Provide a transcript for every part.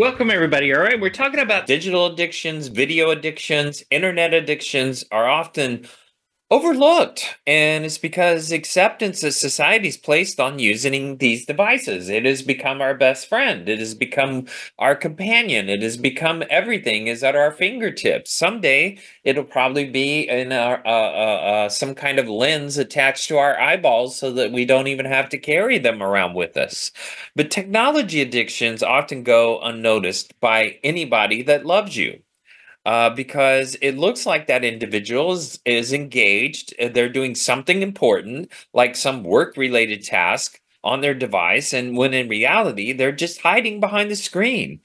Welcome, everybody. All right, we're talking about digital addictions, video addictions, internet addictions are often overlooked and it's because acceptance of society is placed on using these devices. It has become our best friend. It has become our companion. It has become everything is at our fingertips. Someday it'll probably be in our, uh, uh, uh, some kind of lens attached to our eyeballs so that we don't even have to carry them around with us. But technology addictions often go unnoticed by anybody that loves you uh, because it looks like that individual is, is engaged. Uh, they're doing something important, like some work related task on their device. And when in reality, they're just hiding behind the screen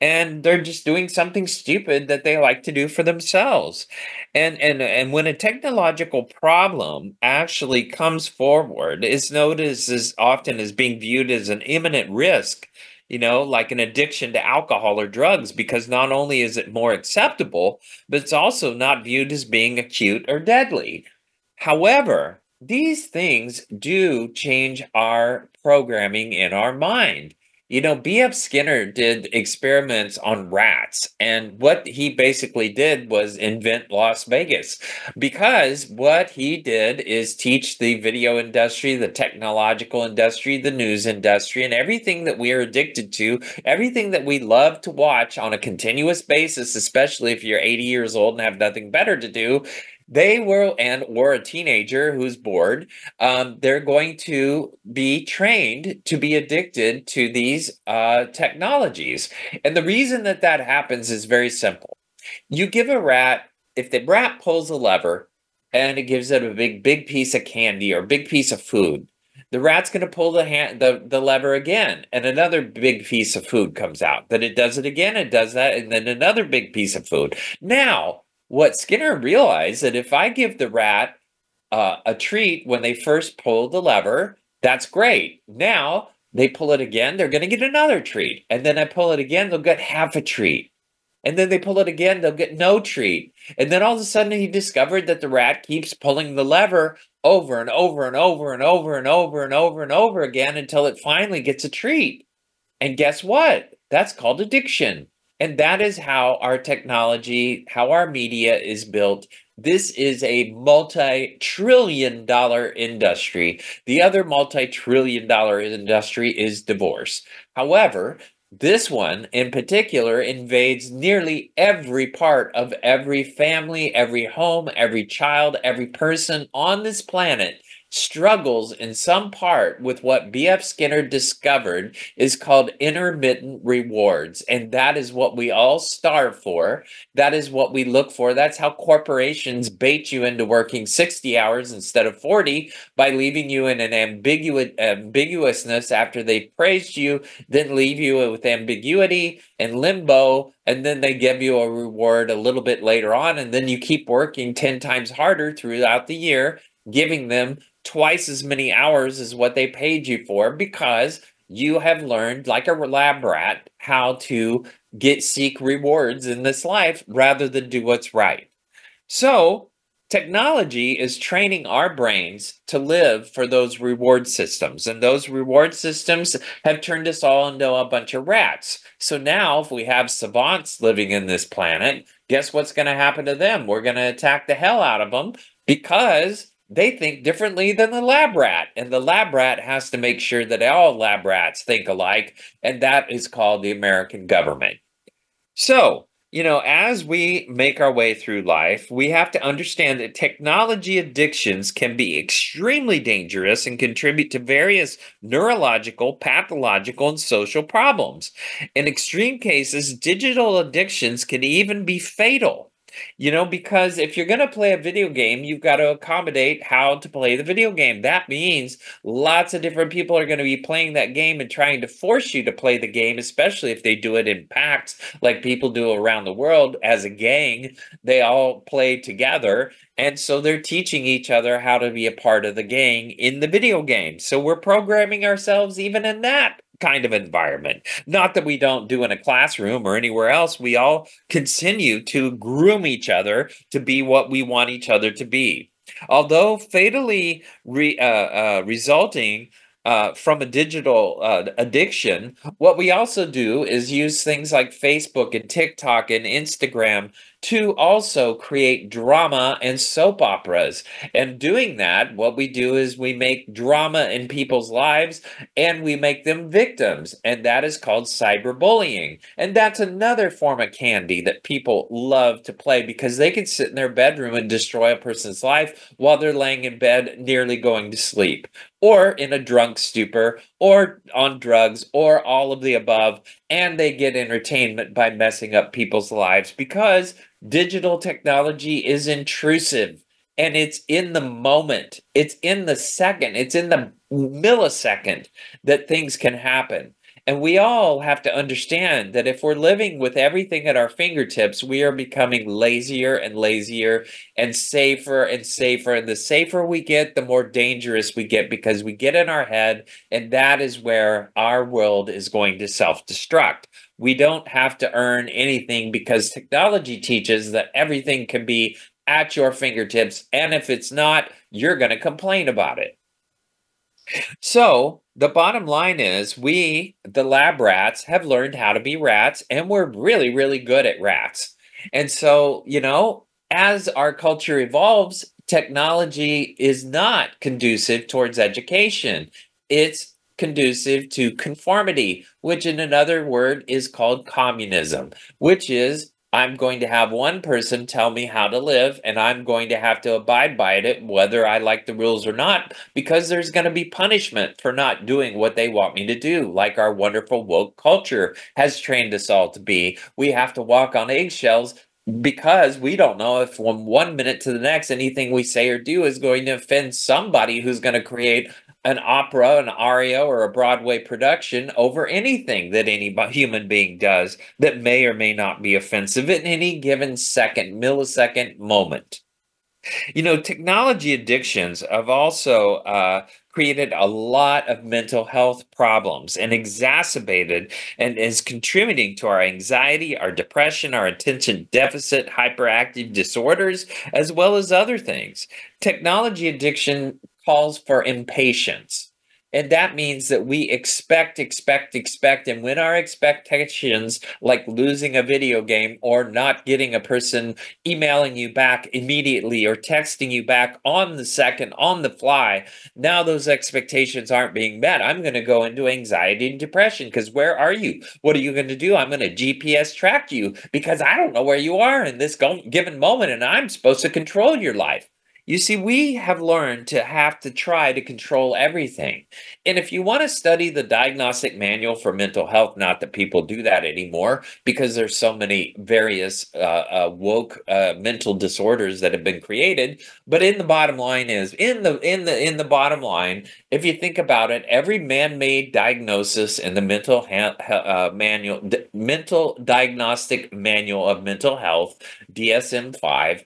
and they're just doing something stupid that they like to do for themselves. And, and, and when a technological problem actually comes forward, it's noticed as often as being viewed as an imminent risk you know, like an addiction to alcohol or drugs, because not only is it more acceptable, but it's also not viewed as being acute or deadly. However, these things do change our programming in our mind. You know, B.F. Skinner did experiments on rats, and what he basically did was invent Las Vegas because what he did is teach the video industry, the technological industry, the news industry, and everything that we are addicted to, everything that we love to watch on a continuous basis, especially if you're 80 years old and have nothing better to do, they were and or a teenager who's bored um, they're going to be trained to be addicted to these uh, technologies. And the reason that that happens is very simple. You give a rat if the rat pulls a lever and it gives it a big big piece of candy or big piece of food the rat's going to pull the hand the, the lever again and another big piece of food comes out. Then it does it again it does that and then another big piece of food. Now what Skinner realized that if I give the rat uh, a treat when they first pull the lever, that's great. Now they pull it again, they're going to get another treat. And then I pull it again, they'll get half a treat. And then they pull it again, they'll get no treat. And then all of a sudden he discovered that the rat keeps pulling the lever over and over and over and over and over and over and over again until it finally gets a treat. And guess what? That's called addiction. And that is how our technology, how our media is built. This is a multi trillion dollar industry. The other multi trillion dollar industry is divorce. However, this one in particular invades nearly every part of every family, every home, every child, every person on this planet struggles in some part with what B.F. Skinner discovered is called intermittent rewards. And that is what we all starve for. That is what we look for. That's how corporations bait you into working 60 hours instead of 40 by leaving you in an ambiguous ambiguousness after they praised you, then leave you with ambiguity and limbo. And then they give you a reward a little bit later on. And then you keep working 10 times harder throughout the year giving them twice as many hours as what they paid you for because you have learned like a lab rat how to get seek rewards in this life rather than do what's right. So, technology is training our brains to live for those reward systems and those reward systems have turned us all into a bunch of rats. So now if we have savants living in this planet, guess what's going to happen to them? We're going to attack the hell out of them because they think differently than the lab rat. And the lab rat has to make sure that all lab rats think alike. And that is called the American government. So, you know, as we make our way through life, we have to understand that technology addictions can be extremely dangerous and contribute to various neurological, pathological, and social problems. In extreme cases, digital addictions can even be fatal. You know, because if you're going to play a video game, you've got to accommodate how to play the video game. That means lots of different people are going to be playing that game and trying to force you to play the game, especially if they do it in packs like people do around the world as a gang. They all play together. And so they're teaching each other how to be a part of the gang in the video game. So we're programming ourselves even in that kind of environment. Not that we don't do in a classroom or anywhere else. We all continue to groom each other to be what we want each other to be. Although fatally re, uh, uh, resulting uh, from a digital uh, addiction, what we also do is use things like Facebook and TikTok and Instagram to also create drama and soap operas. And doing that, what we do is we make drama in people's lives and we make them victims. And that is called cyberbullying. And that's another form of candy that people love to play because they can sit in their bedroom and destroy a person's life while they're laying in bed nearly going to sleep or in a drunk stupor or on drugs or all of the above and they get entertainment by messing up people's lives because digital technology is intrusive and it's in the moment it's in the second it's in the millisecond that things can happen and we all have to understand that if we're living with everything at our fingertips, we are becoming lazier and lazier and safer and safer. And the safer we get, the more dangerous we get because we get in our head. And that is where our world is going to self destruct. We don't have to earn anything because technology teaches that everything can be at your fingertips. And if it's not, you're going to complain about it. So the bottom line is we, the lab rats, have learned how to be rats and we're really, really good at rats. And so, you know, as our culture evolves, technology is not conducive towards education. It's conducive to conformity, which in another word is called communism, which is I'm going to have one person tell me how to live, and I'm going to have to abide by it, whether I like the rules or not, because there's going to be punishment for not doing what they want me to do, like our wonderful woke culture has trained us all to be. We have to walk on eggshells because we don't know if from one minute to the next anything we say or do is going to offend somebody who's going to create an opera, an aria, or a Broadway production over anything that any human being does that may or may not be offensive in any given second, millisecond moment. You know, technology addictions have also uh, created a lot of mental health problems and exacerbated and is contributing to our anxiety, our depression, our attention deficit, hyperactive disorders, as well as other things. Technology addiction calls for impatience. And that means that we expect, expect, expect. And when our expectations, like losing a video game or not getting a person emailing you back immediately or texting you back on the second, on the fly, now those expectations aren't being met. I'm going to go into anxiety and depression because where are you? What are you going to do? I'm going to GPS track you because I don't know where you are in this given moment and I'm supposed to control your life. You see, we have learned to have to try to control everything. And if you want to study the diagnostic manual for mental health, not that people do that anymore because there's so many various uh, uh, woke uh, mental disorders that have been created. But in the bottom line is in the in the in the bottom line, if you think about it, every man-made diagnosis in the mental ha- uh, manual, d- mental diagnostic manual of mental health, DSM five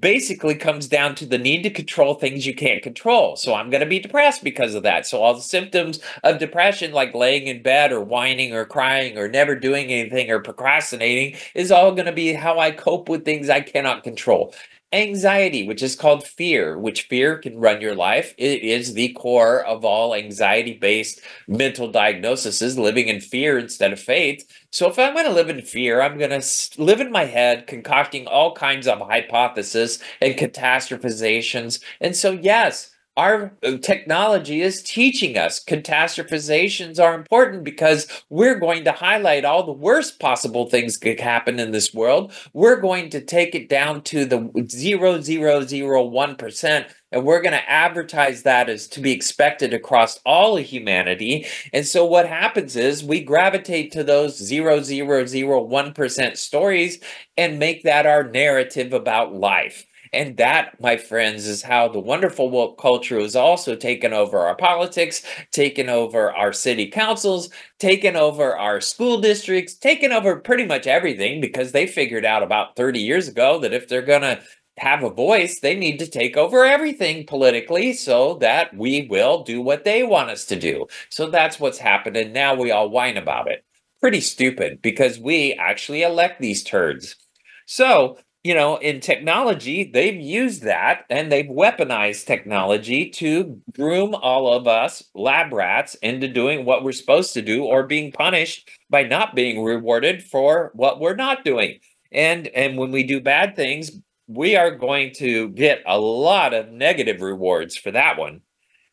basically comes down to the need to control things you can't control. So I'm going to be depressed because of that. So all the symptoms of depression, like laying in bed or whining or crying or never doing anything or procrastinating, is all going to be how I cope with things I cannot control anxiety, which is called fear, which fear can run your life. It is the core of all anxiety based mental diagnoses, living in fear instead of faith. So if I'm going to live in fear, I'm going to live in my head, concocting all kinds of hypotheses and catastrophizations. And so, yes, our technology is teaching us catastrophizations are important because we're going to highlight all the worst possible things could happen in this world. We're going to take it down to the 0.001% and we're going to advertise that as to be expected across all of humanity. And so what happens is we gravitate to those 0.001% stories and make that our narrative about life. And that, my friends, is how the wonderful woke culture has also taken over our politics, taken over our city councils, taken over our school districts, taken over pretty much everything because they figured out about 30 years ago that if they're going to have a voice, they need to take over everything politically so that we will do what they want us to do. So that's what's happened. And now we all whine about it. Pretty stupid because we actually elect these turds. So you know, in technology, they've used that and they've weaponized technology to groom all of us lab rats into doing what we're supposed to do or being punished by not being rewarded for what we're not doing. And and when we do bad things, we are going to get a lot of negative rewards for that one.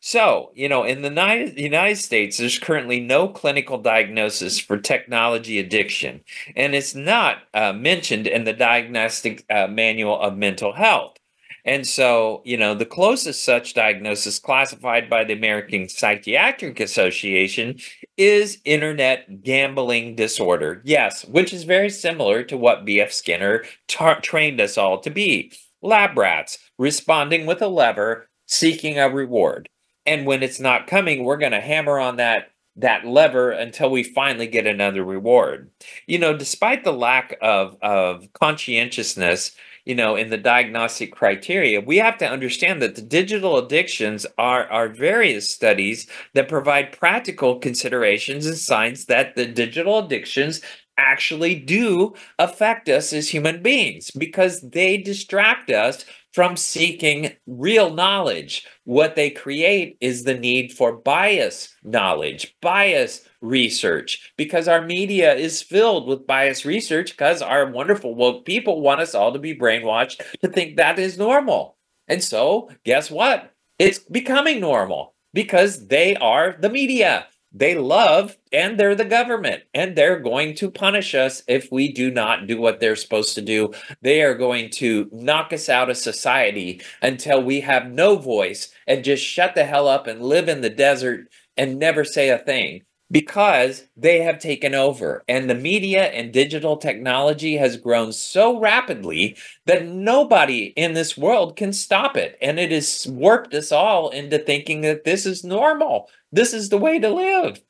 So, you know, in the United States, there's currently no clinical diagnosis for technology addiction, and it's not uh, mentioned in the Diagnostic uh, Manual of Mental Health. And so, you know, the closest such diagnosis classified by the American Psychiatric Association is internet gambling disorder. Yes, which is very similar to what B.F. Skinner trained us all to be lab rats responding with a lever, seeking a reward and when it's not coming we're going to hammer on that that lever until we finally get another reward. You know despite the lack of of conscientiousness you know in the diagnostic criteria we have to understand that the digital addictions are are various studies that provide practical considerations and signs that the digital addictions actually do affect us as human beings because they distract us from seeking real knowledge. What they create is the need for bias knowledge, bias research, because our media is filled with bias research because our wonderful woke people want us all to be brainwashed to think that is normal. And so, guess what? It's becoming normal because they are the media they love and they're the government and they're going to punish us if we do not do what they're supposed to do. They are going to knock us out of society until we have no voice and just shut the hell up and live in the desert and never say a thing because they have taken over and the media and digital technology has grown so rapidly that nobody in this world can stop it and it has warped us all into thinking that this is normal this is the way to live.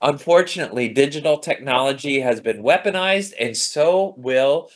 Unfortunately, digital technology has been weaponized, and so will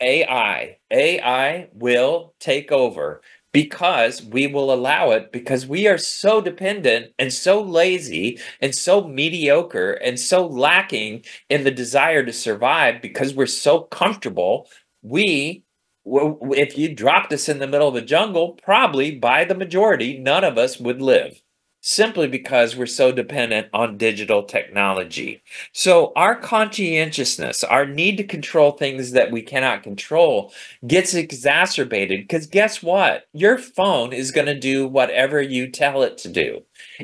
AI. AI will take over because we will allow it because we are so dependent and so lazy and so mediocre and so lacking in the desire to survive because we're so comfortable we if you dropped us in the middle of the jungle probably by the majority none of us would live simply because we're so dependent on digital technology. So, our conscientiousness, our need to control things that we cannot control, gets exacerbated because guess what? Your phone is going to do whatever you tell it to do.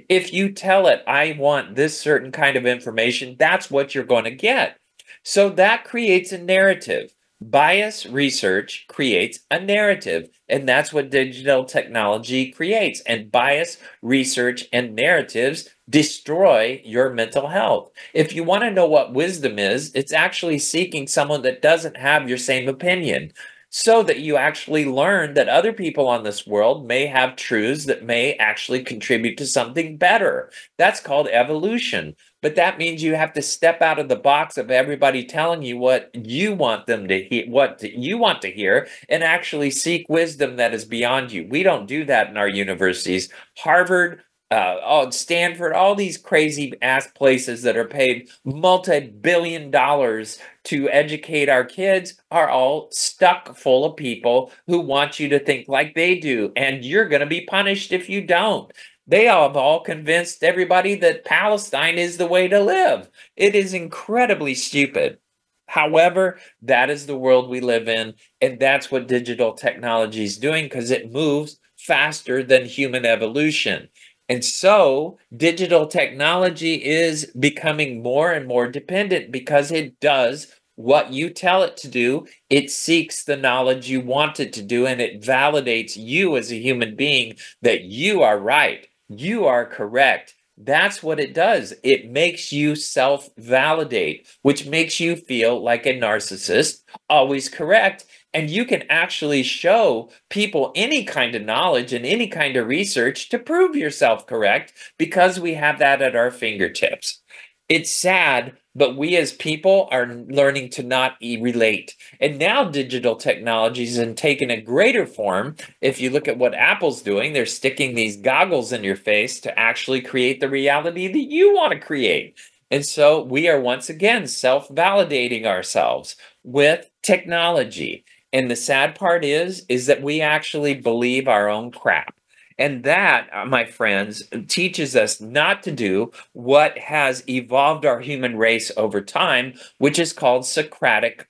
If you tell it, I want this certain kind of information, that's what you're going to get. So, that creates a narrative. Bias research creates a narrative, and that's what digital technology creates. And bias research and narratives destroy your mental health. If you want to know what wisdom is, it's actually seeking someone that doesn't have your same opinion so that you actually learn that other people on this world may have truths that may actually contribute to something better. That's called evolution. But that means you have to step out of the box of everybody telling you what you want them to hear, what you want to hear, and actually seek wisdom that is beyond you. We don't do that in our universities. Harvard, uh, Stanford, all these crazy ass places that are paid multi billion dollars to educate our kids are all stuck full of people who want you to think like they do. And you're going to be punished if you don't. They have all convinced everybody that Palestine is the way to live. It is incredibly stupid. However, that is the world we live in. And that's what digital technology is doing because it moves faster than human evolution. And so digital technology is becoming more and more dependent because it does what you tell it to do, it seeks the knowledge you want it to do, and it validates you as a human being that you are right, you are correct. That's what it does. It makes you self validate, which makes you feel like a narcissist, always correct. And you can actually show people any kind of knowledge and any kind of research to prove yourself correct because we have that at our fingertips. It's sad, but we as people are learning to not e- relate. And now digital technologies have taken a greater form. If you look at what Apple's doing, they're sticking these goggles in your face to actually create the reality that you want to create. And so we are once again self validating ourselves with technology. And the sad part is, is that we actually believe our own crap. And that, uh, my friends, teaches us not to do what has evolved our human race over time, which is called Socratic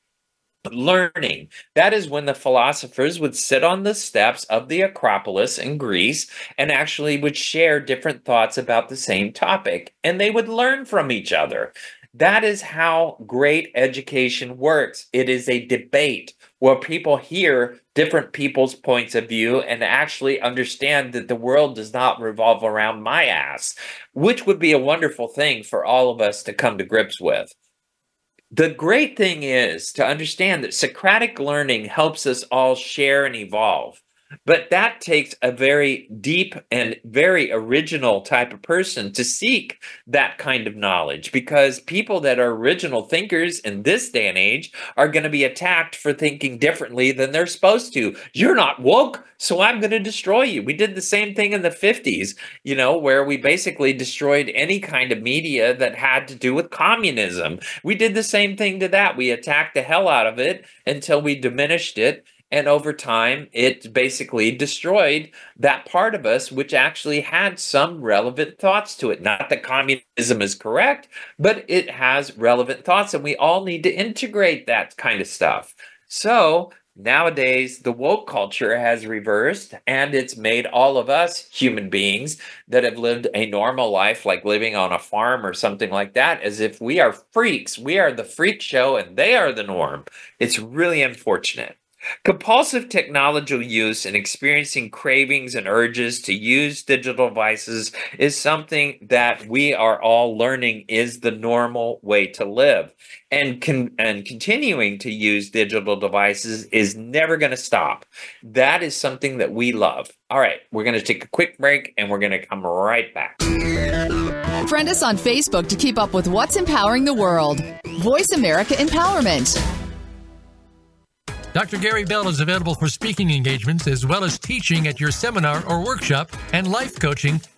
learning. That is when the philosophers would sit on the steps of the Acropolis in Greece and actually would share different thoughts about the same topic, and they would learn from each other. That is how great education works. It is a debate where people hear different people's points of view and actually understand that the world does not revolve around my ass, which would be a wonderful thing for all of us to come to grips with. The great thing is to understand that Socratic learning helps us all share and evolve. But that takes a very deep and very original type of person to seek that kind of knowledge because people that are original thinkers in this day and age are going to be attacked for thinking differently than they're supposed to. You're not woke, so I'm going to destroy you. We did the same thing in the 50s, you know, where we basically destroyed any kind of media that had to do with communism. We did the same thing to that. We attacked the hell out of it until we diminished it and over time, it basically destroyed that part of us which actually had some relevant thoughts to it. Not that communism is correct, but it has relevant thoughts, and we all need to integrate that kind of stuff. So, Nowadays, the woke culture has reversed and it's made all of us human beings that have lived a normal life, like living on a farm or something like that, as if we are freaks. We are the freak show and they are the norm. It's really unfortunate. Compulsive technology use and experiencing cravings and urges to use digital devices is something that we are all learning is the normal way to live. And con- and continuing to use digital devices is never going to stop. That is something that we love. All right, we're going to take a quick break and we're going to come right back. Friend us on Facebook to keep up with what's empowering the world. Voice America Empowerment. Dr. Gary Bell is available for speaking engagements as well as teaching at your seminar or workshop and life coaching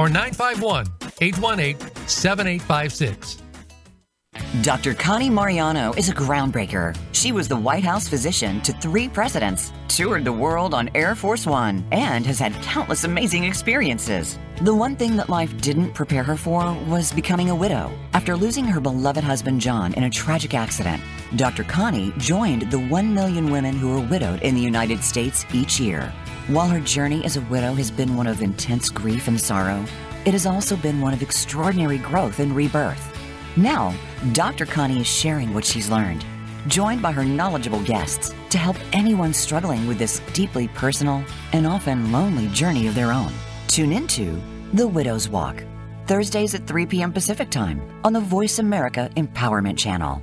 or 951 818 7856. Dr. Connie Mariano is a groundbreaker. She was the White House physician to three presidents, toured the world on Air Force One, and has had countless amazing experiences. The one thing that life didn't prepare her for was becoming a widow. After losing her beloved husband John in a tragic accident, Dr. Connie joined the 1 million women who are widowed in the United States each year. While her journey as a widow has been one of intense grief and sorrow, it has also been one of extraordinary growth and rebirth. Now, Dr. Connie is sharing what she's learned, joined by her knowledgeable guests to help anyone struggling with this deeply personal and often lonely journey of their own. Tune into The Widow's Walk, Thursdays at 3 p.m. Pacific Time on the Voice America Empowerment Channel.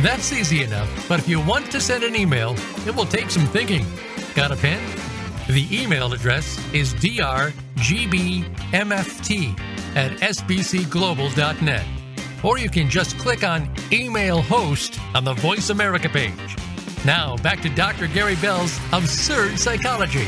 That's easy enough, but if you want to send an email, it will take some thinking. Got a pen? The email address is drgbmft at sbcglobal.net. Or you can just click on Email Host on the Voice America page. Now, back to Dr. Gary Bell's Absurd Psychology.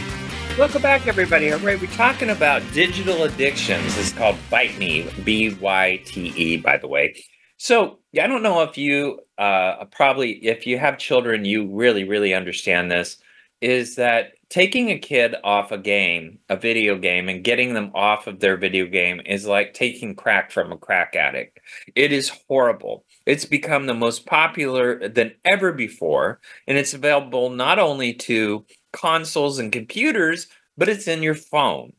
Welcome back, everybody. All right, we're talking about digital addictions. It's called Bite Me, B Y T E, by the way. So, I don't know if you uh, probably, if you have children, you really, really understand this. Is that taking a kid off a game, a video game, and getting them off of their video game is like taking crack from a crack addict. It is horrible. It's become the most popular than ever before, and it's available not only to consoles and computers, but it's in your phone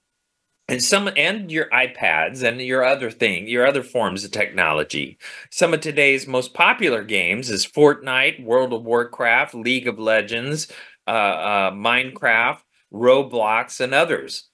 and some and your iPads and your other thing, your other forms of technology. Some of today's most popular games is Fortnite, World of Warcraft, League of Legends, uh, uh, Minecraft, Roblox, and others.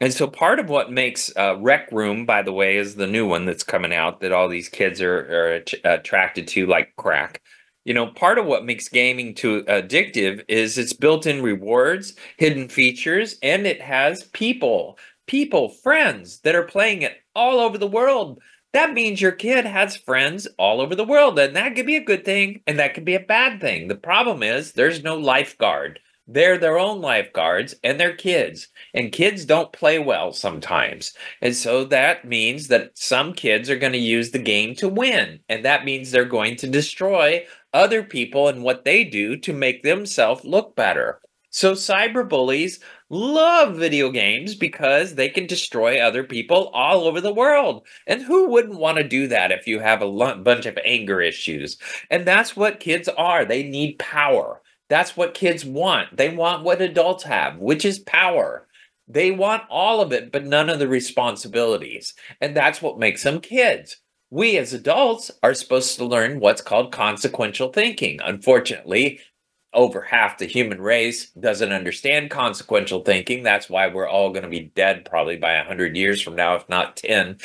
And so part of what makes uh, Rec Room, by the way, is the new one that's coming out that all these kids are, are attracted to like crack. You know, part of what makes gaming too addictive is its built-in rewards, hidden features, and it has people, people, friends that are playing it all over the world. That means your kid has friends all over the world, and that could be a good thing, and that could be a bad thing. The problem is there's no lifeguard. They're their own lifeguards and they're kids. And kids don't play well sometimes. And so that means that some kids are going to use the game to win. And that means they're going to destroy other people and what they do to make themselves look better. So cyber bullies love video games because they can destroy other people all over the world. And who wouldn't want to do that if you have a bunch of anger issues? And that's what kids are. They need power. That's what kids want. They want what adults have, which is power. They want all of it, but none of the responsibilities. And that's what makes them kids. We as adults are supposed to learn what's called consequential thinking. Unfortunately, over half the human race doesn't understand consequential thinking. That's why we're all going to be dead probably by 100 years from now, if not 10.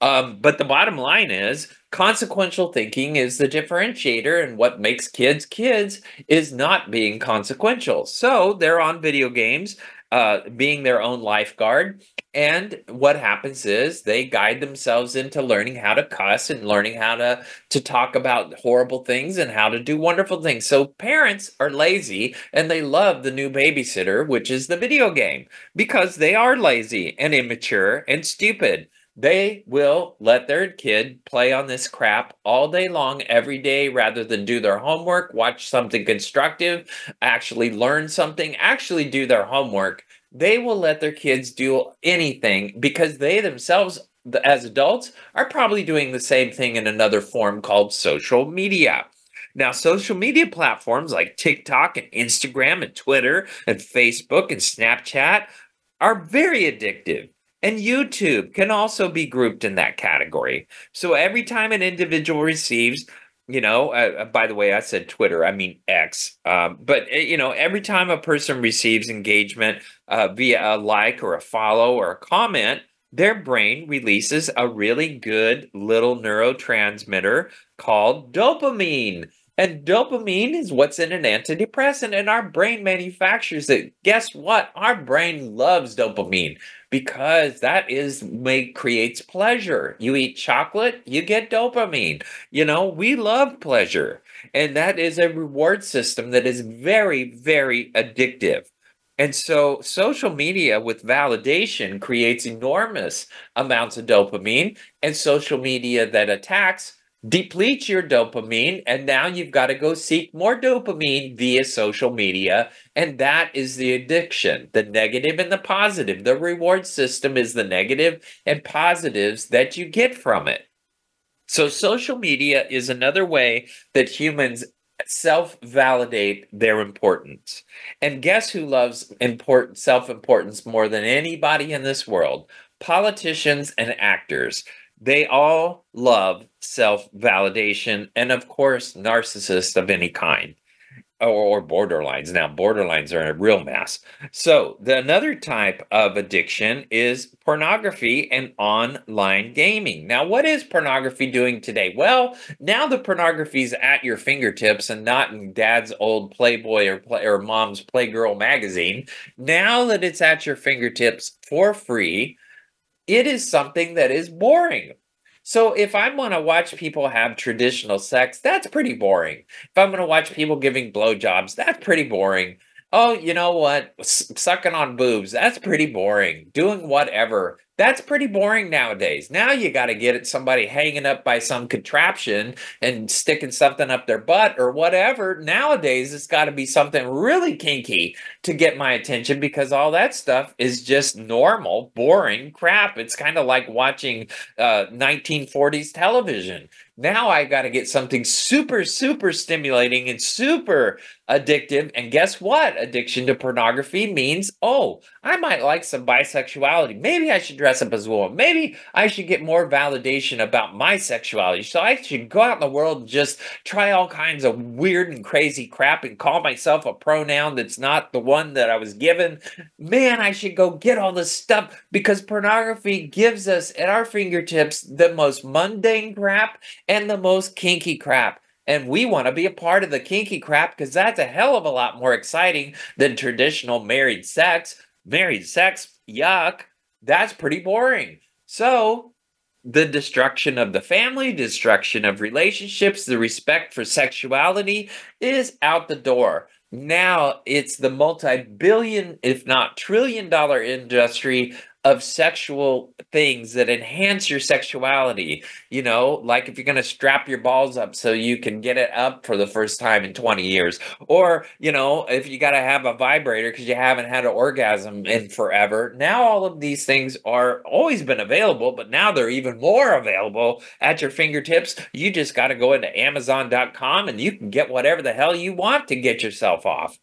Um, but the bottom line is consequential thinking is the differentiator, and what makes kids kids is not being consequential. So they're on video games, uh, being their own lifeguard. And what happens is they guide themselves into learning how to cuss and learning how to, to talk about horrible things and how to do wonderful things. So parents are lazy and they love the new babysitter, which is the video game, because they are lazy and immature and stupid. They will let their kid play on this crap all day long, every day, rather than do their homework, watch something constructive, actually learn something, actually do their homework. They will let their kids do anything because they themselves, as adults, are probably doing the same thing in another form called social media. Now, social media platforms like TikTok and Instagram and Twitter and Facebook and Snapchat are very addictive. And YouTube can also be grouped in that category. So every time an individual receives, you know, uh, uh by the way, I said Twitter, I mean X. Um, but, uh, you know, every time a person receives engagement uh, via a like or a follow or a comment, their brain releases a really good little neurotransmitter called dopamine. And dopamine is what's in an antidepressant, and our brain manufactures it. Guess what? Our brain loves dopamine because that is make creates pleasure. You eat chocolate, you get dopamine. You know, we love pleasure. And that is a reward system that is very, very addictive. And so social media with validation creates enormous amounts of dopamine, and social media that attacks depletes your dopamine and now you've got to go seek more dopamine via social media and that is the addiction. The negative and the positive. The reward system is the negative and positives that you get from it. So social media is another way that humans self-validate their importance. And guess who loves important self-importance more than anybody in this world? Politicians and actors they all love self validation and, of course, narcissists of any kind. or, or borderlines. Now, borderlines are a real mess. So, the another type of addiction is pornography and online gaming. Now, what is pornography doing today? Well, now the pornography is at your fingertips and not in dad's old Playboy or, play, or mom's Playgirl magazine. Now that it's at your fingertips for free, it is something that is boring. So if I want to watch people have traditional sex, that's pretty boring. If I'm going to watch people giving blowjobs, that's pretty boring. Oh, you know what? S- sucking on boobs, that's pretty boring. Doing whatever, that's pretty boring nowadays. Now you got to get at somebody hanging up by some contraption and sticking something up their butt or whatever. Nowadays, it's got to be something really kinky to get my attention because all that stuff is just normal, boring crap. It's kind of like watching uh, 1940s television. Now I got to get something super, super stimulating and super addictive. And guess what? Addiction to pornography means, oh, I might like some bisexuality. Maybe I should dress up as a woman. Maybe I should get more validation about my sexuality. So I should go out in the world and just try all kinds of weird and crazy crap and call myself a pronoun that's not the one that I was given. Man, I should go get all this stuff because pornography gives us at our fingertips the most mundane crap and the most kinky crap. And we want to be a part of the kinky crap because that's a hell of a lot more exciting than traditional married sex. Married sex, yuck, that's pretty boring. So, the destruction of the family, destruction of relationships, the respect for sexuality is out the door. Now it's the multi billion, if not trillion dollar industry of sexual things that enhance your sexuality. You know, like if you're going to strap your balls up so you can get it up for the first time in 20 years, or, you know, if you got to have a vibrator because you haven't had an orgasm in forever. Now, all of these things are always been available, but now they're even more available at your fingertips. You just got to go into Amazon.com and you can get whatever the hell you want to get yourself off.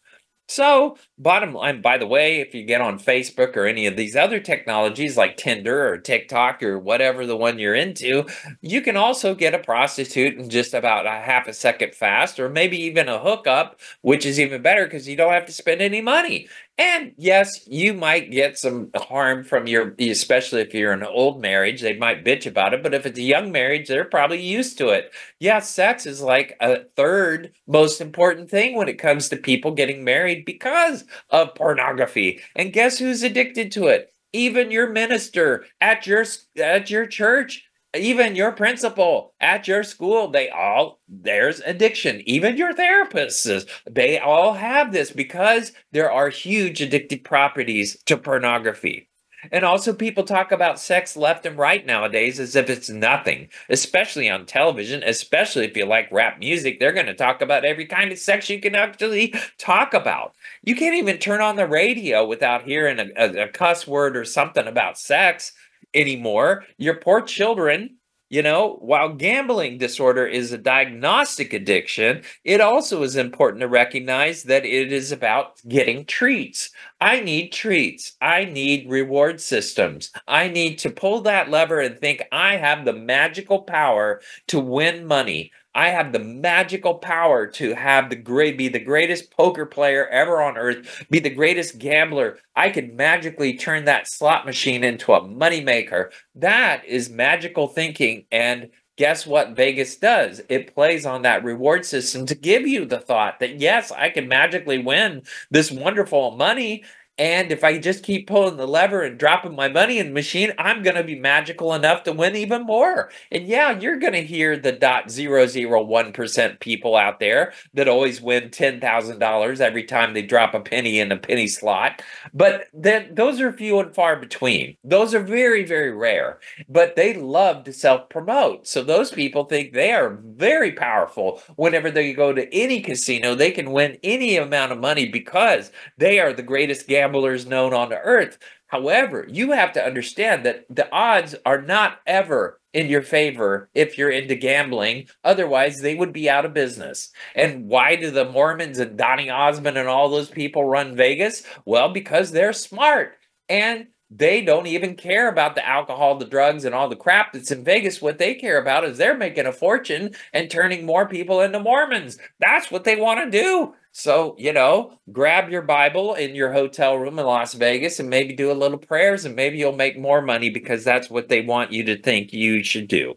So, bottom line, by the way, if you get on Facebook or any of these other technologies like Tinder or TikTok or whatever the one you're into, you can also get a prostitute in just about a half a second fast, or maybe even a hookup, which is even better because you don't have to spend any money. And yes, you might get some harm from your, especially if you're in an old marriage, they might bitch about it. But if it's a young marriage, they're probably used to it. Yeah, sex is like a third most important thing when it comes to people getting married because of pornography. And guess who's addicted to it? Even your minister at your at your church even your principal at your school they all there's addiction. Even your therapists they all have this because there are huge addictive properties to pornography. And also people talk about sex left and right nowadays as if it's nothing especially on television especially if you like rap music they're going to talk about every kind of sex you can actually talk about. You can't even turn on the radio without hearing a, a, a cuss word or something about sex anymore. Your poor children, you know, while gambling disorder is a diagnostic addiction, it also is important to recognize that it is about getting treats. I need treats. I need reward systems. I need to pull that lever and think I have the magical power to win money. I have the magical power to have the great be the greatest poker player ever on earth, be the greatest gambler. I could magically turn that slot machine into a moneymaker. That is magical thinking and guess what Vegas does? It plays on that reward system to give you the thought that yes, I can magically win this wonderful money and if I just keep pulling the lever and dropping my money in the machine, I'm going to be magical enough to win even more. And yeah, you're going to hear the dot zero zero one percent people out there that always win ten thousand dollars every time they drop a penny in a penny slot. But then those are few and far between. Those are very very rare. But they love to self promote. So those people think they are very powerful. Whenever they go to any casino, they can win any amount of money because they are the greatest gambler gamblers known on earth. However, you have to understand that the odds are not ever in your favor if you're into gambling. Otherwise, they would be out of business. And why do the Mormons and Donny Osmond and all those people run Vegas? Well, because they're smart and they don't even care about the alcohol, the drugs, and all the crap that's in Vegas. What they care about is they're making a fortune and turning more people into Mormons. That's what they want to do. So, you know, grab your Bible in your hotel room in Las Vegas and maybe do a little prayers and maybe you'll make more money because that's what they want you to think you should do.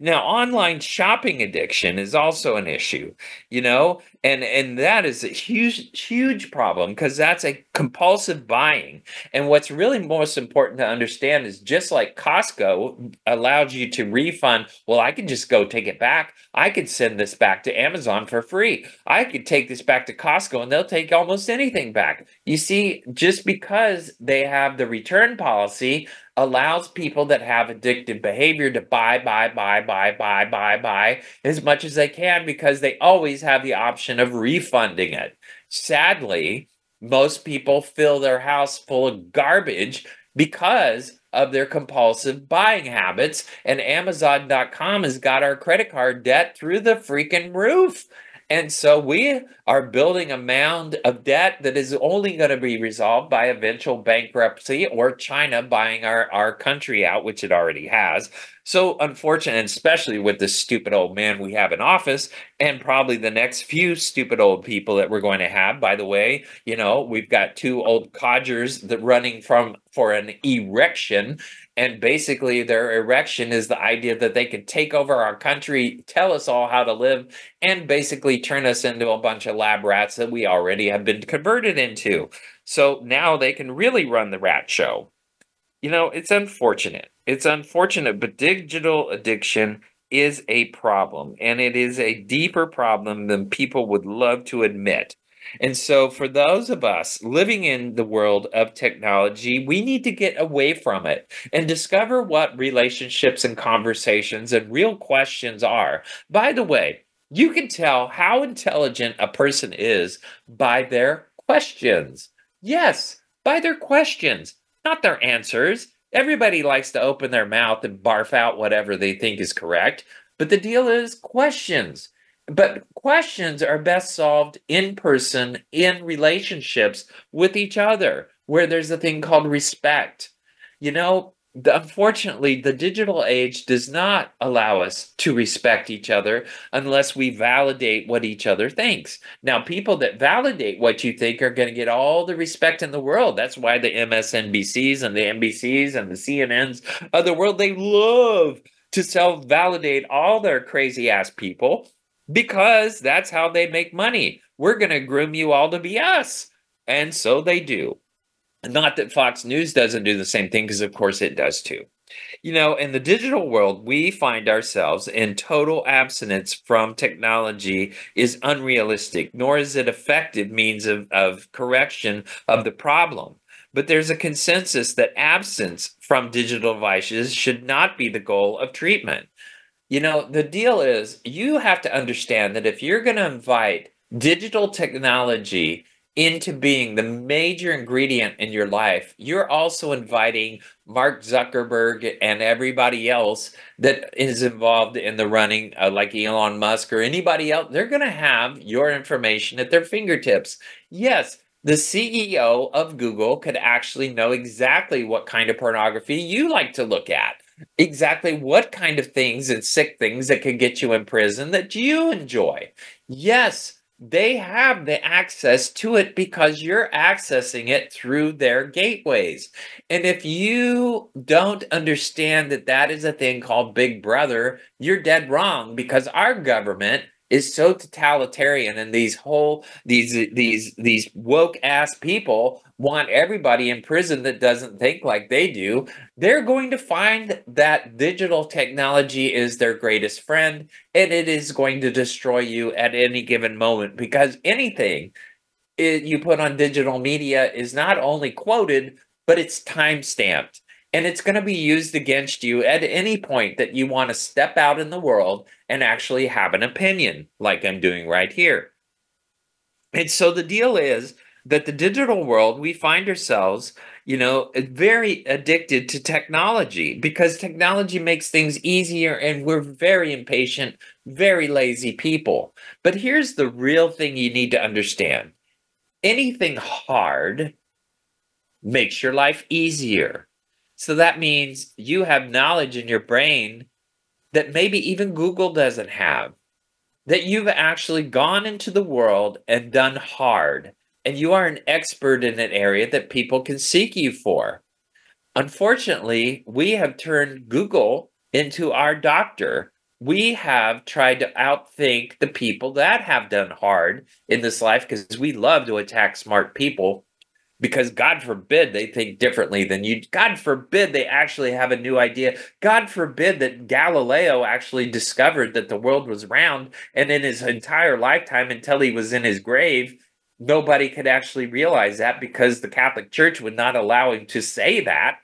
Now, online shopping addiction is also an issue, you know, and and that is a huge huge problem because that's a compulsive buying. And what's really most important to understand is just like Costco allows you to refund, well, I can just go take it back. I could send this back to Amazon for free. I could take this back to Costco and they'll take almost anything back. You see, just because they have the return policy allows people that have addictive behavior to buy, buy, buy, buy, buy, buy, buy as much as they can because they always have the option of refunding it. Sadly, most people fill their house full of garbage because of their compulsive buying habits. And Amazon.com has got our credit card debt through the freaking roof. And so we are building a mound of debt that is only going to be resolved by eventual bankruptcy or China buying our, our country out, which it already has. So unfortunate, especially with the stupid old man we have in office, and probably the next few stupid old people that we're going to have. By the way, you know, we've got two old codgers that running from for an erection and basically, their erection is the idea that they could take over our country, tell us all how to live, and basically turn us into a bunch of lab rats that we already have been converted into. So now they can really run the rat show. You know, it's unfortunate. It's unfortunate, but digital addiction is a problem, and it is a deeper problem than people would love to admit. And so, for those of us living in the world of technology, we need to get away from it and discover what relationships and conversations and real questions are. By the way, you can tell how intelligent a person is by their questions. Yes, by their questions, not their answers. Everybody likes to open their mouth and barf out whatever they think is correct. But the deal is questions. But questions are best solved in person in relationships with each other, where there's a thing called respect. You know, the, unfortunately, the digital age does not allow us to respect each other unless we validate what each other thinks. Now, people that validate what you think are going to get all the respect in the world. That's why the MSNBCs and the NBCs and the CNNs of the world, they love to self validate all their crazy ass people because that's how they make money. We're going to groom you all to be us. And so they do. Not that Fox News doesn't do the same thing, because of course it does too. You know, in the digital world, we find ourselves in total abstinence from technology is unrealistic, nor is it effective means of, of correction of the problem. But there's a consensus that absence from digital devices should not be the goal of treatment. You know, the deal is you have to understand that if you're going to invite digital technology into being the major ingredient in your life, you're also inviting Mark Zuckerberg and everybody else that is involved in the running, uh, like Elon Musk or anybody else. They're going to have your information at their fingertips. Yes, the CEO of Google could actually know exactly what kind of pornography you like to look at exactly what kind of things and sick things that could get you in prison that you enjoy. Yes, they have the access to it because you're accessing it through their gateways. And if you don't understand that that is a thing called Big Brother, you're dead wrong because our government is so totalitarian and these whole these these these woke ass people want everybody in prison that doesn't think like they do they're going to find that digital technology is their greatest friend and it is going to destroy you at any given moment because anything it, you put on digital media is not only quoted but it's time stamped and it's going to be used against you at any point that you want to step out in the world and actually have an opinion, like I'm doing right here. And so the deal is that the digital world, we find ourselves, you know, very addicted to technology because technology makes things easier and we're very impatient, very lazy people. But here's the real thing you need to understand anything hard makes your life easier. So that means you have knowledge in your brain that maybe even Google doesn't have. that you've actually gone into the world and done hard, and you are an expert in an area that people can seek you for. Unfortunately, we have turned Google into our doctor. We have tried to outthink the people that have done hard in this life because we love to attack smart people because God forbid they think differently than you. God forbid they actually have a new idea. God forbid that Galileo actually discovered that the world was round and in his entire lifetime until he was in his grave, nobody could actually realize that because the Catholic Church would not allow him to say that.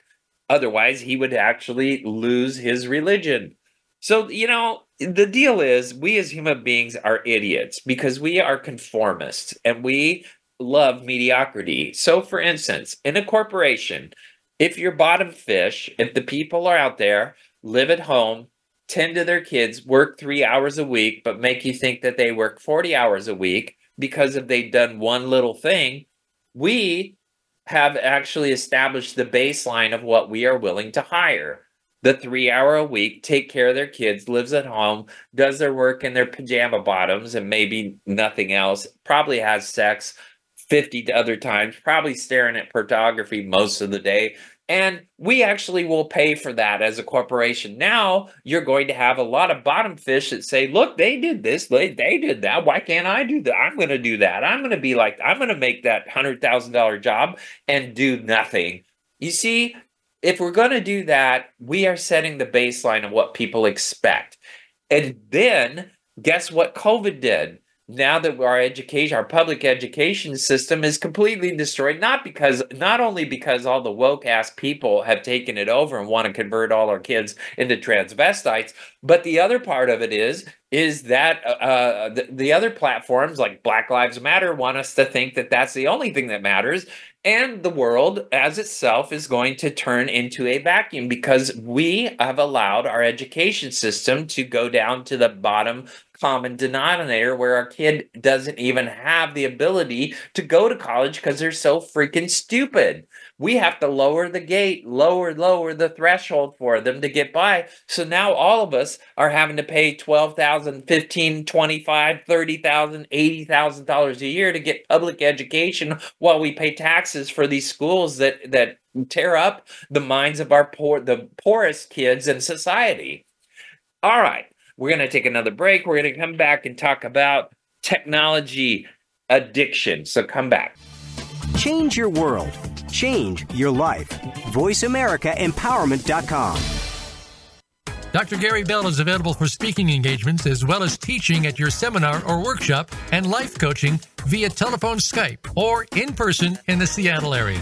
Otherwise, he would actually lose his religion. So, you know, the deal is we as human beings are idiots because we are conformists and we love mediocrity. So, for instance, in a corporation, if you're bottom fish, if the people are out there, live at home, tend to their kids, work three hours a week, but make you think that they work 40 hours a week because if they've done one little thing, we have actually established the baseline of what we are willing to hire. The three hour a week, take care of their kids, lives at home, does their work in their pajama bottoms and maybe nothing else, probably has sex, 50 other times, probably staring at pornography most of the day. And we actually will pay for that as a corporation. Now you're going to have a lot of bottom fish that say, look, they did this, they, they did that. Why can't I do that? I'm going to do that. I'm going to be like, I'm going to make that $100,000 job and do nothing. You see, if we're going to do that, we are setting the baseline of what people expect. And then guess what COVID did? Now that our education our public education system is completely destroyed not because not only because all the woke ass people have taken it over and want to convert all our kids into transvestites but the other part of it is is that uh, uh, the, the other platforms like black lives matter want us to think that that's the only thing that matters and the world as itself is going to turn into a vacuum because we have allowed our education system to go down to the bottom common denominator where our kid doesn't even have the ability to go to college because they're so freaking stupid we have to lower the gate, lower, lower the threshold for them to get by. So now all of us are having to pay $12,000, $15,000, $25,000, $30,000, $80,000 a year to get public education while we pay taxes for these schools that, that tear up the minds of our poor, the poorest kids in society. All right, we're going to take another break. We're going to come back and talk about technology addiction. So come back. Change your world. Change your life. VoiceAmericaEmpowerment.com. Dr. Gary Bell is available for speaking engagements as well as teaching at your seminar or workshop and life coaching via telephone, Skype, or in person in the Seattle area.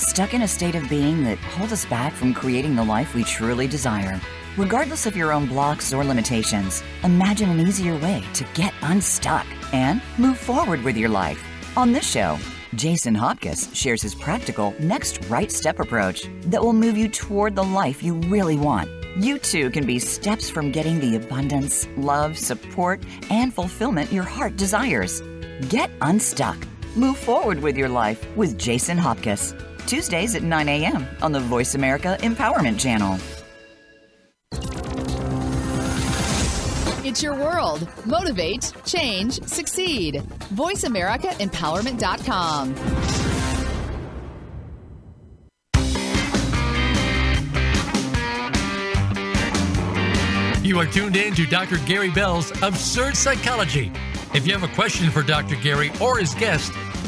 Stuck in a state of being that hold us back from creating the life we truly desire. Regardless of your own blocks or limitations, imagine an easier way to get unstuck and move forward with your life. On this show, Jason Hopkins shares his practical next right step approach that will move you toward the life you really want. You too can be steps from getting the abundance, love, support, and fulfillment your heart desires. Get unstuck. Move forward with your life with Jason Hopkins. Tuesdays at 9 a.m. on the Voice America Empowerment Channel. It's your world. Motivate, change, succeed. VoiceAmericaEmpowerment.com. You are tuned in to Dr. Gary Bell's Absurd Psychology. If you have a question for Dr. Gary or his guest,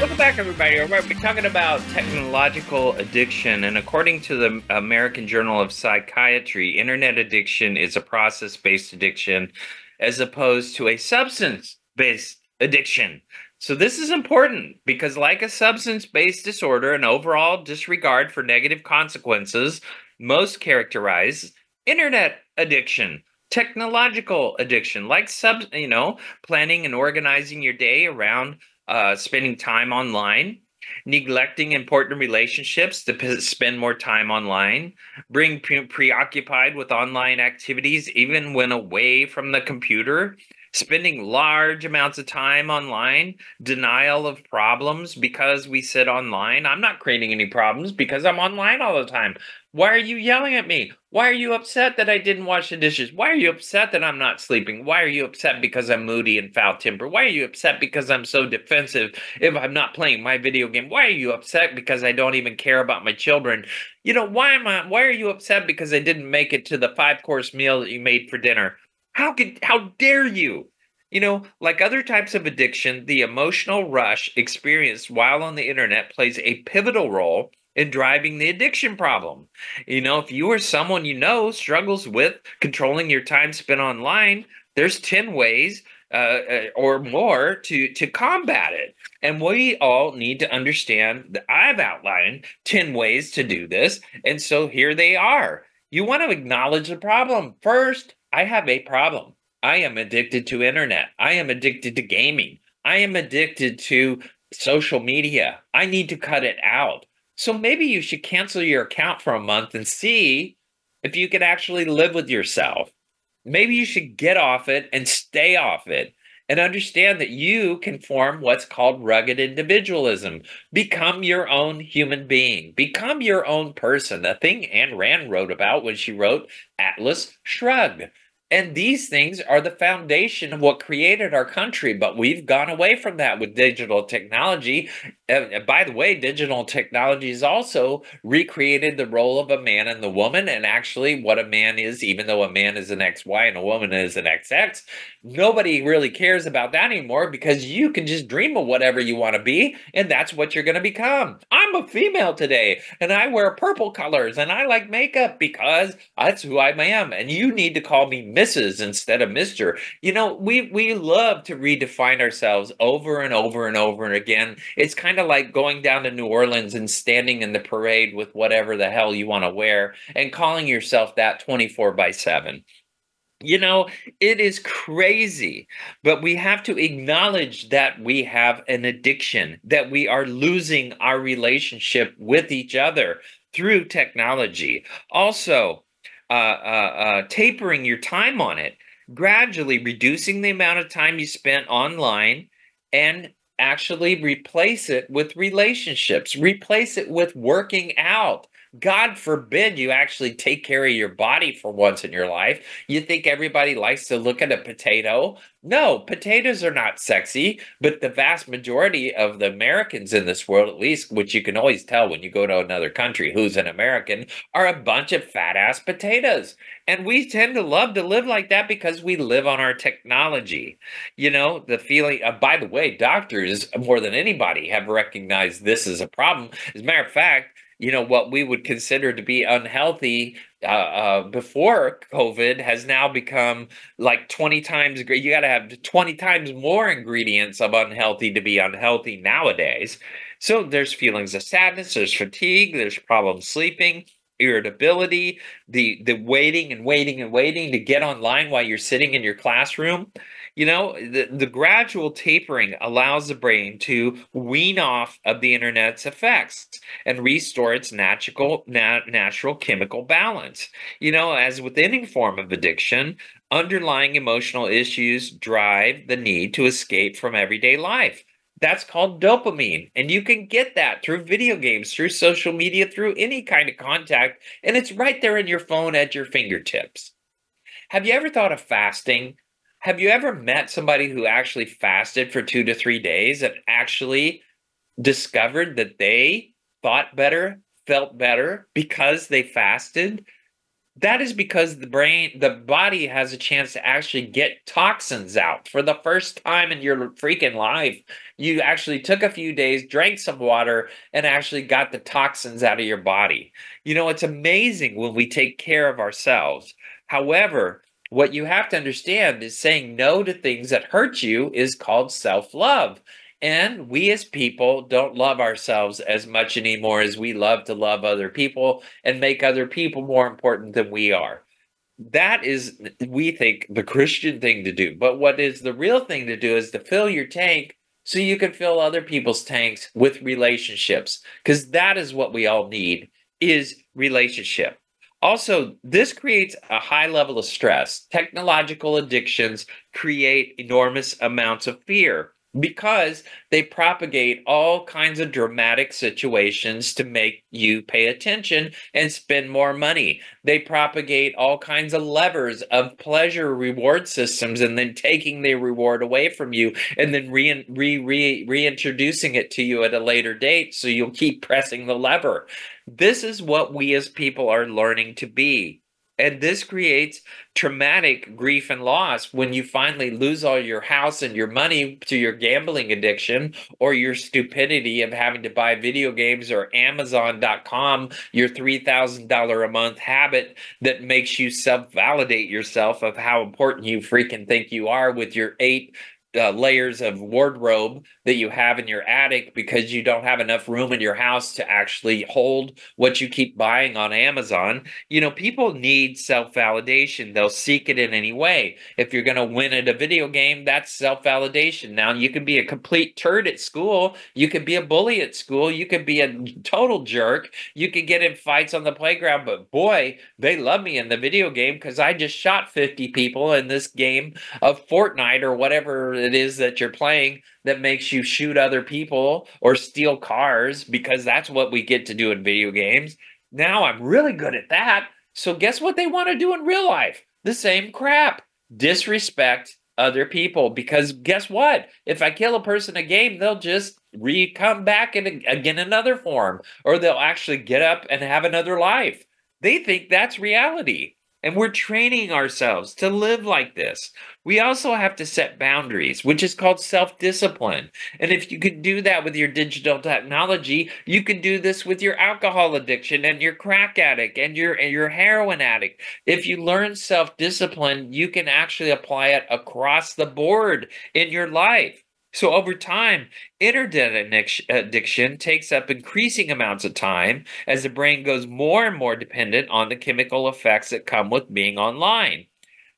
Welcome back, everybody. We're talking about technological addiction, and according to the American Journal of Psychiatry, internet addiction is a process based addiction as opposed to a substance based addiction. So, this is important because, like a substance based disorder, an overall disregard for negative consequences most characterize internet addiction technological addiction like sub you know planning and organizing your day around uh, spending time online neglecting important relationships to spend more time online being pre- preoccupied with online activities even when away from the computer spending large amounts of time online, denial of problems because we sit online. I'm not creating any problems because I'm online all the time. Why are you yelling at me? Why are you upset that I didn't wash the dishes? Why are you upset that I'm not sleeping? Why are you upset because I'm moody and foul tempered? Why are you upset because I'm so defensive if I'm not playing my video game? Why are you upset because I don't even care about my children? You know, why am I why are you upset because I didn't make it to the five course meal that you made for dinner? How could how dare you? You know, like other types of addiction, the emotional rush experienced while on the internet plays a pivotal role in driving the addiction problem. You know, if you or someone you know struggles with controlling your time spent online, there's 10 ways uh, uh, or more to to combat it. And we all need to understand that I've outlined 10 ways to do this. And so here they are. You want to acknowledge the problem. First, I have a problem. I am addicted to internet. I am addicted to gaming. I am addicted to social media. I need to cut it out. So maybe you should cancel your account for a month and see if you can actually live with yourself. Maybe you should get off it and stay off it and understand that you can form what's called rugged individualism. Become your own human being, become your own person. The thing Ayn Rand wrote about when she wrote Atlas Shrugged. And these things are the foundation of what created our country. But we've gone away from that with digital technology. And by the way, digital technology has also recreated the role of a man and the woman, and actually what a man is, even though a man is an XY and a woman is an XX. Nobody really cares about that anymore because you can just dream of whatever you want to be, and that's what you're going to become. I'm a female today, and I wear purple colors, and I like makeup because that's who I am. And you need to call me Mrs. instead of Mr. You know, we we love to redefine ourselves over and over and over and again. It's kind of like going down to New Orleans and standing in the parade with whatever the hell you want to wear and calling yourself that 24 by 7. You know, it is crazy, but we have to acknowledge that we have an addiction, that we are losing our relationship with each other through technology. Also, uh, uh, uh, tapering your time on it, gradually reducing the amount of time you spent online, and actually replace it with relationships, replace it with working out, God forbid you actually take care of your body for once in your life. You think everybody likes to look at a potato? No, potatoes are not sexy, but the vast majority of the Americans in this world, at least, which you can always tell when you go to another country who's an American, are a bunch of fat ass potatoes. And we tend to love to live like that because we live on our technology. You know, the feeling, uh, by the way, doctors more than anybody have recognized this as a problem. As a matter of fact, you know what we would consider to be unhealthy uh, uh, before COVID has now become like 20 times. You got to have 20 times more ingredients of unhealthy to be unhealthy nowadays. So there's feelings of sadness, there's fatigue, there's problems sleeping, irritability, the the waiting and waiting and waiting to get online while you're sitting in your classroom. You know, the, the gradual tapering allows the brain to wean off of the internet's effects and restore its natural nat- natural chemical balance. You know, as with any form of addiction, underlying emotional issues drive the need to escape from everyday life. That's called dopamine. And you can get that through video games, through social media, through any kind of contact. And it's right there in your phone at your fingertips. Have you ever thought of fasting? Have you ever met somebody who actually fasted for two to three days and actually discovered that they thought better, felt better because they fasted? That is because the brain, the body has a chance to actually get toxins out for the first time in your freaking life. You actually took a few days, drank some water, and actually got the toxins out of your body. You know, it's amazing when we take care of ourselves. However, what you have to understand is saying no to things that hurt you is called self love. And we as people don't love ourselves as much anymore as we love to love other people and make other people more important than we are. That is, we think, the Christian thing to do. But what is the real thing to do is to fill your tank so you can fill other people's tanks with relationships because that is what we all need is relationship also, this creates a high level of stress. Technological addictions create enormous amounts of fear because they propagate all kinds of dramatic situations to make you pay attention and spend more money. They propagate all kinds of levers of pleasure reward systems and then taking the reward away from you and then re, re, re, reintroducing it to you at a later date so you'll keep pressing the lever. This is what we as people are learning to be. And this creates traumatic grief and loss when you finally lose all your house and your money to your gambling addiction or your stupidity of having to buy video games or Amazon.com, your $3,000 a month habit that makes you self validate yourself of how important you freaking think you are with your eight uh, layers of wardrobe that you have in your attic because you don't have enough room in your house to actually hold what you keep buying on Amazon. You know, people need self validation. They'll seek it in any way. If you're going to win at a video game, that's self validation. Now, you can be a complete turd at school. You could be a bully at school. You could be a total jerk. You could get in fights on the playground. But boy, they love me in the video game because I just shot 50 people in this game of Fortnite or whatever it is that you're playing that makes you shoot other people or steal cars because that's what we get to do in video games. Now I'm really good at that. So guess what they want to do in real life? The same crap. Disrespect other people because guess what? If I kill a person in a game, they'll just re come back in again another form or they'll actually get up and have another life. They think that's reality. And we're training ourselves to live like this. We also have to set boundaries, which is called self discipline. And if you can do that with your digital technology, you can do this with your alcohol addiction and your crack addict and your, and your heroin addict. If you learn self discipline, you can actually apply it across the board in your life. So over time, internet addiction uh, takes up increasing amounts of time as the brain goes more and more dependent on the chemical effects that come with being online.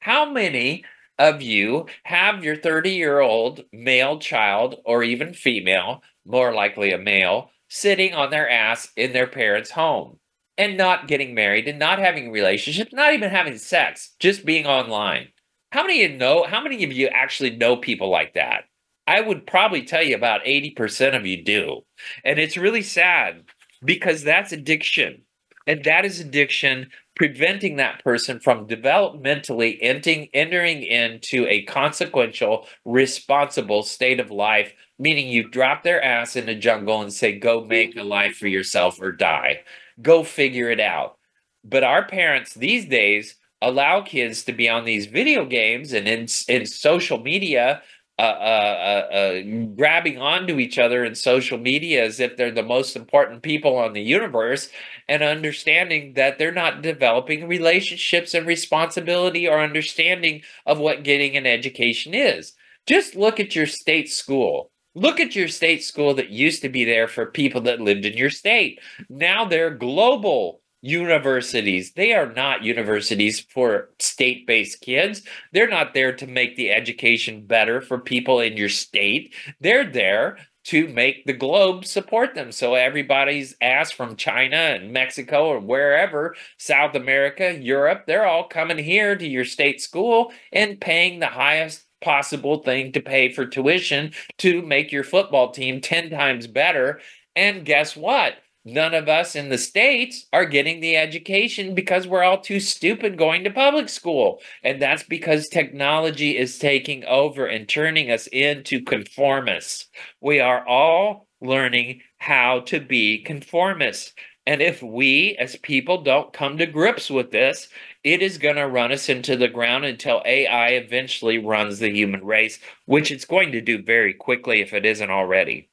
How many of you have your 30 year old male child or even female, more likely a male, sitting on their ass in their parents' home and not getting married and not having relationships, not even having sex, just being online? How many of you know how many of you actually know people like that? I would probably tell you about 80% of you do. And it's really sad because that's addiction. And that is addiction preventing that person from developmentally entering, entering into a consequential, responsible state of life, meaning you drop their ass in the jungle and say, go make a life for yourself or die. Go figure it out. But our parents these days allow kids to be on these video games and in, in social media uh, uh, uh, grabbing onto each other in social media as if they're the most important people on the universe and understanding that they're not developing relationships and responsibility or understanding of what getting an education is. Just look at your state school. Look at your state school that used to be there for people that lived in your state. Now they're global universities. They are not universities for state based kids. They're not there to make the education better for people in your state. They're there to make the globe support them. So everybody's asked from China and Mexico or wherever, South America, Europe, they're all coming here to your state school and paying the highest possible thing to pay for tuition to make your football team 10 times better. And guess what? None of us in the states are getting the education because we're all too stupid going to public school. And that's because technology is taking over and turning us into conformists. We are all learning how to be conformists. And if we as people don't come to grips with this, it is going to run us into the ground until AI eventually runs the human race, which it's going to do very quickly if it isn't already.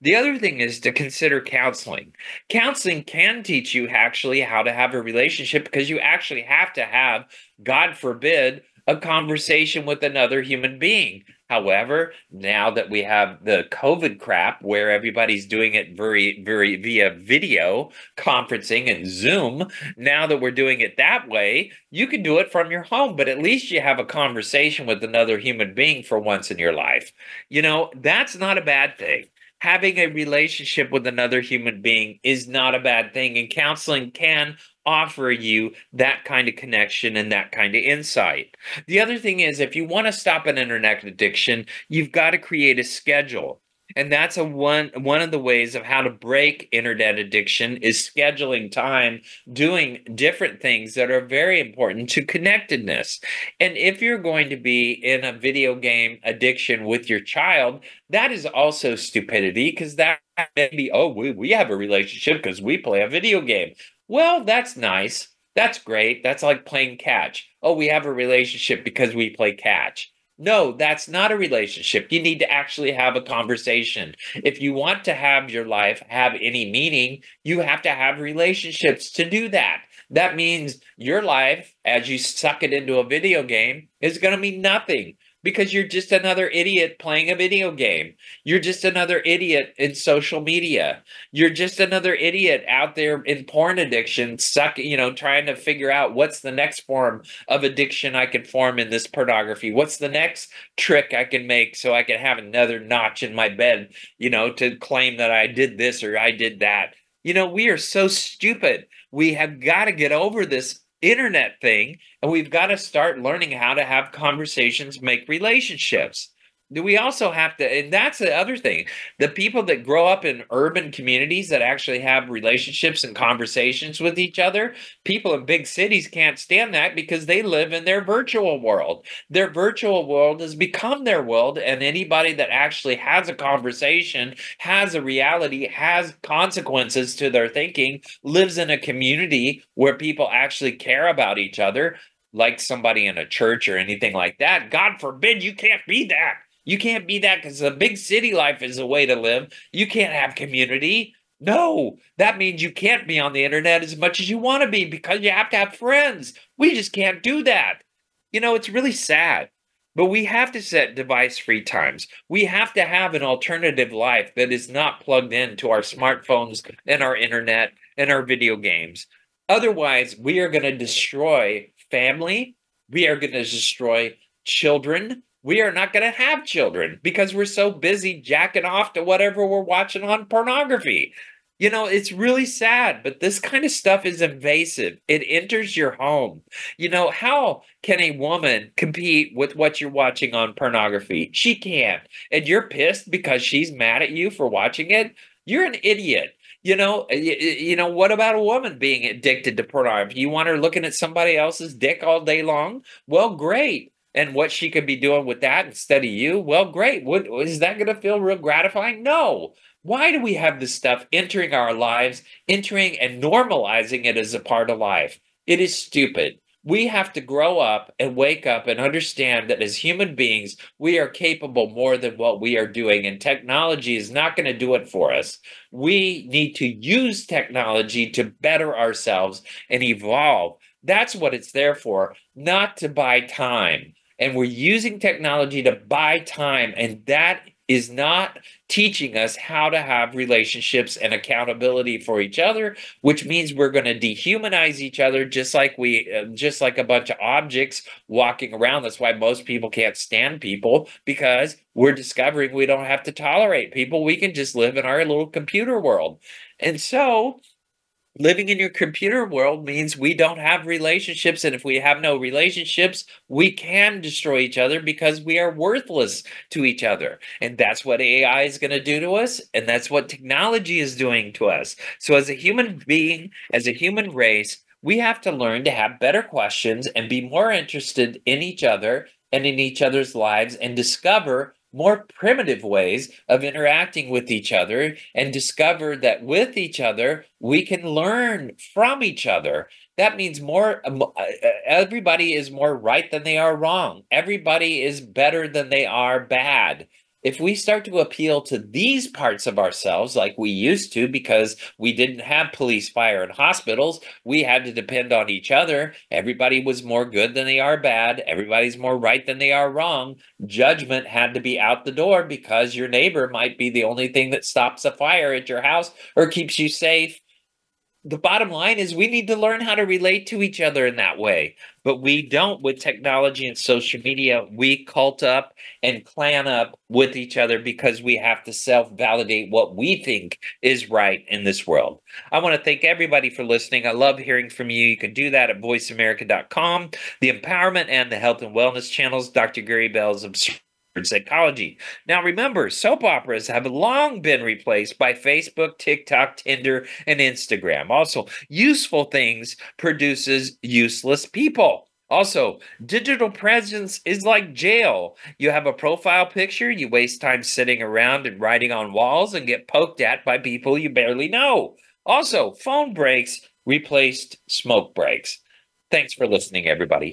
The other thing is to consider counseling. Counseling can teach you actually how to have a relationship because you actually have to have, God forbid, a conversation with another human being. However, now that we have the COVID crap where everybody's doing it very, very via video conferencing and Zoom, now that we're doing it that way, you can do it from your home, but at least you have a conversation with another human being for once in your life. You know, that's not a bad thing having a relationship with another human being is not a bad thing, and counseling can offer you that kind of connection and that kind of insight. The other thing is, if you want to stop an internet addiction, you've got to create a schedule and that's a one one of the ways of how to break internet addiction is scheduling time doing different things that are very important to connectedness. And if you're going to be in a video game addiction with your child that is also stupidity because that may be oh we, we have a relationship because we play a video game. Well that's nice. That's great. That's like playing catch. Oh we have a relationship because we play catch no, that's not a relationship. You need to actually have a conversation. If you want to have your life have any meaning, you have to have relationships to do that. That means your life, as you suck it into a video game, is going to mean nothing because you're just another idiot playing a video game. You're just another idiot in social media. You're just another idiot out there in porn addiction, suck, you know, trying to figure out what's the next form of addiction I can form in this pornography. What's the next trick I can make so I can have another notch in my bed, you know, to claim that I did this or I did that. You know, we are so stupid. We have got to get over this internet thing and we've got to start learning how to have conversations make relationships we also have to and that's the other thing the people that grow up in urban communities that actually have relationships and conversations with each other people in big cities can't stand that because they live in their virtual world. Their virtual world has become their world and anybody that actually has a conversation has a reality has consequences to their thinking lives in a community where people actually care about each other like somebody in a church or anything like that god forbid you can't be that you can't be that because the big city life is a way to live. You can't have community. No, that means you can't be on the internet as much as you want to be because you have to have friends. We just can't do that. You know, it's really sad. But we have to set device free times. We have to have an alternative life that is not plugged into our smartphones and our internet and our video games. Otherwise, we are going to destroy family. We are going to destroy children we are not going to have children because we're so busy jacking off to whatever we're watching on pornography. You know, it's really sad, but this kind of stuff is invasive. It enters your home. You know, how can a woman compete with what you're watching on pornography? She can't. And you're pissed because she's mad at you for watching it? You're an idiot. You know, you, you know, what about a woman being addicted to pornography? You want her looking at somebody else's dick all day long? Well, great and what she could be doing with that instead of you, well, great. What, is that going to feel real gratifying? No. Why do we have this stuff entering our lives, entering and normalizing it as a part of life? It is stupid. We have to grow up and wake up and understand that as human beings, we are capable more than what we are doing, and technology is not going to do it for us. We need to use technology to better ourselves and evolve. That's what it's there for, not to buy time and we're using technology to buy time. And that is not teaching us how to have relationships and accountability for each other which means we're going to dehumanize each other just like we uh, just like a bunch of objects walking around. That's why most people can't stand people because we're discovering we don't have to tolerate people. We can just live in our little computer world. And so living in your computer world means we don't have relationships and if we have no relationships we can destroy each other because we are worthless to each other. And that's what ai is going to do to us and that's what technology is doing to us. So as a human being as a human race we have to learn to have better questions and be more interested in each other and in each other's lives and discover more primitive ways of interacting with each other and discovered that with each other, we can learn from each other. That means more, um, uh, uh, everybody is more right than they are wrong. Everybody is better than they are bad if we start to appeal to these parts of ourselves like we used to because we didn't have police, fire, and hospitals, we had to depend on each other. Everybody was more good than they are bad. Everybody's more right than they are wrong. Judgment had to be out the door because your neighbor might be the only thing that stops a fire at your house or keeps you safe the bottom line is we need to learn how to relate to each other in that way. But we don't with technology and social media. We cult up and clan up with each other because we have to self validate what we think is right in this world. I want to thank everybody for listening. I love hearing from you. You can do that at voiceamerica.com, the empowerment and the health and wellness channels. Dr. Gary Bell's psychology. Now, remember, soap operas have long been replaced by Facebook, TikTok, Tinder, and Instagram. Also, useful things produces useless people. Also, digital presence is like jail. You have a profile picture, you waste time sitting around and writing on walls and get poked at by people you barely know. Also, phone breaks replaced smoke breaks. Thanks for listening, everybody.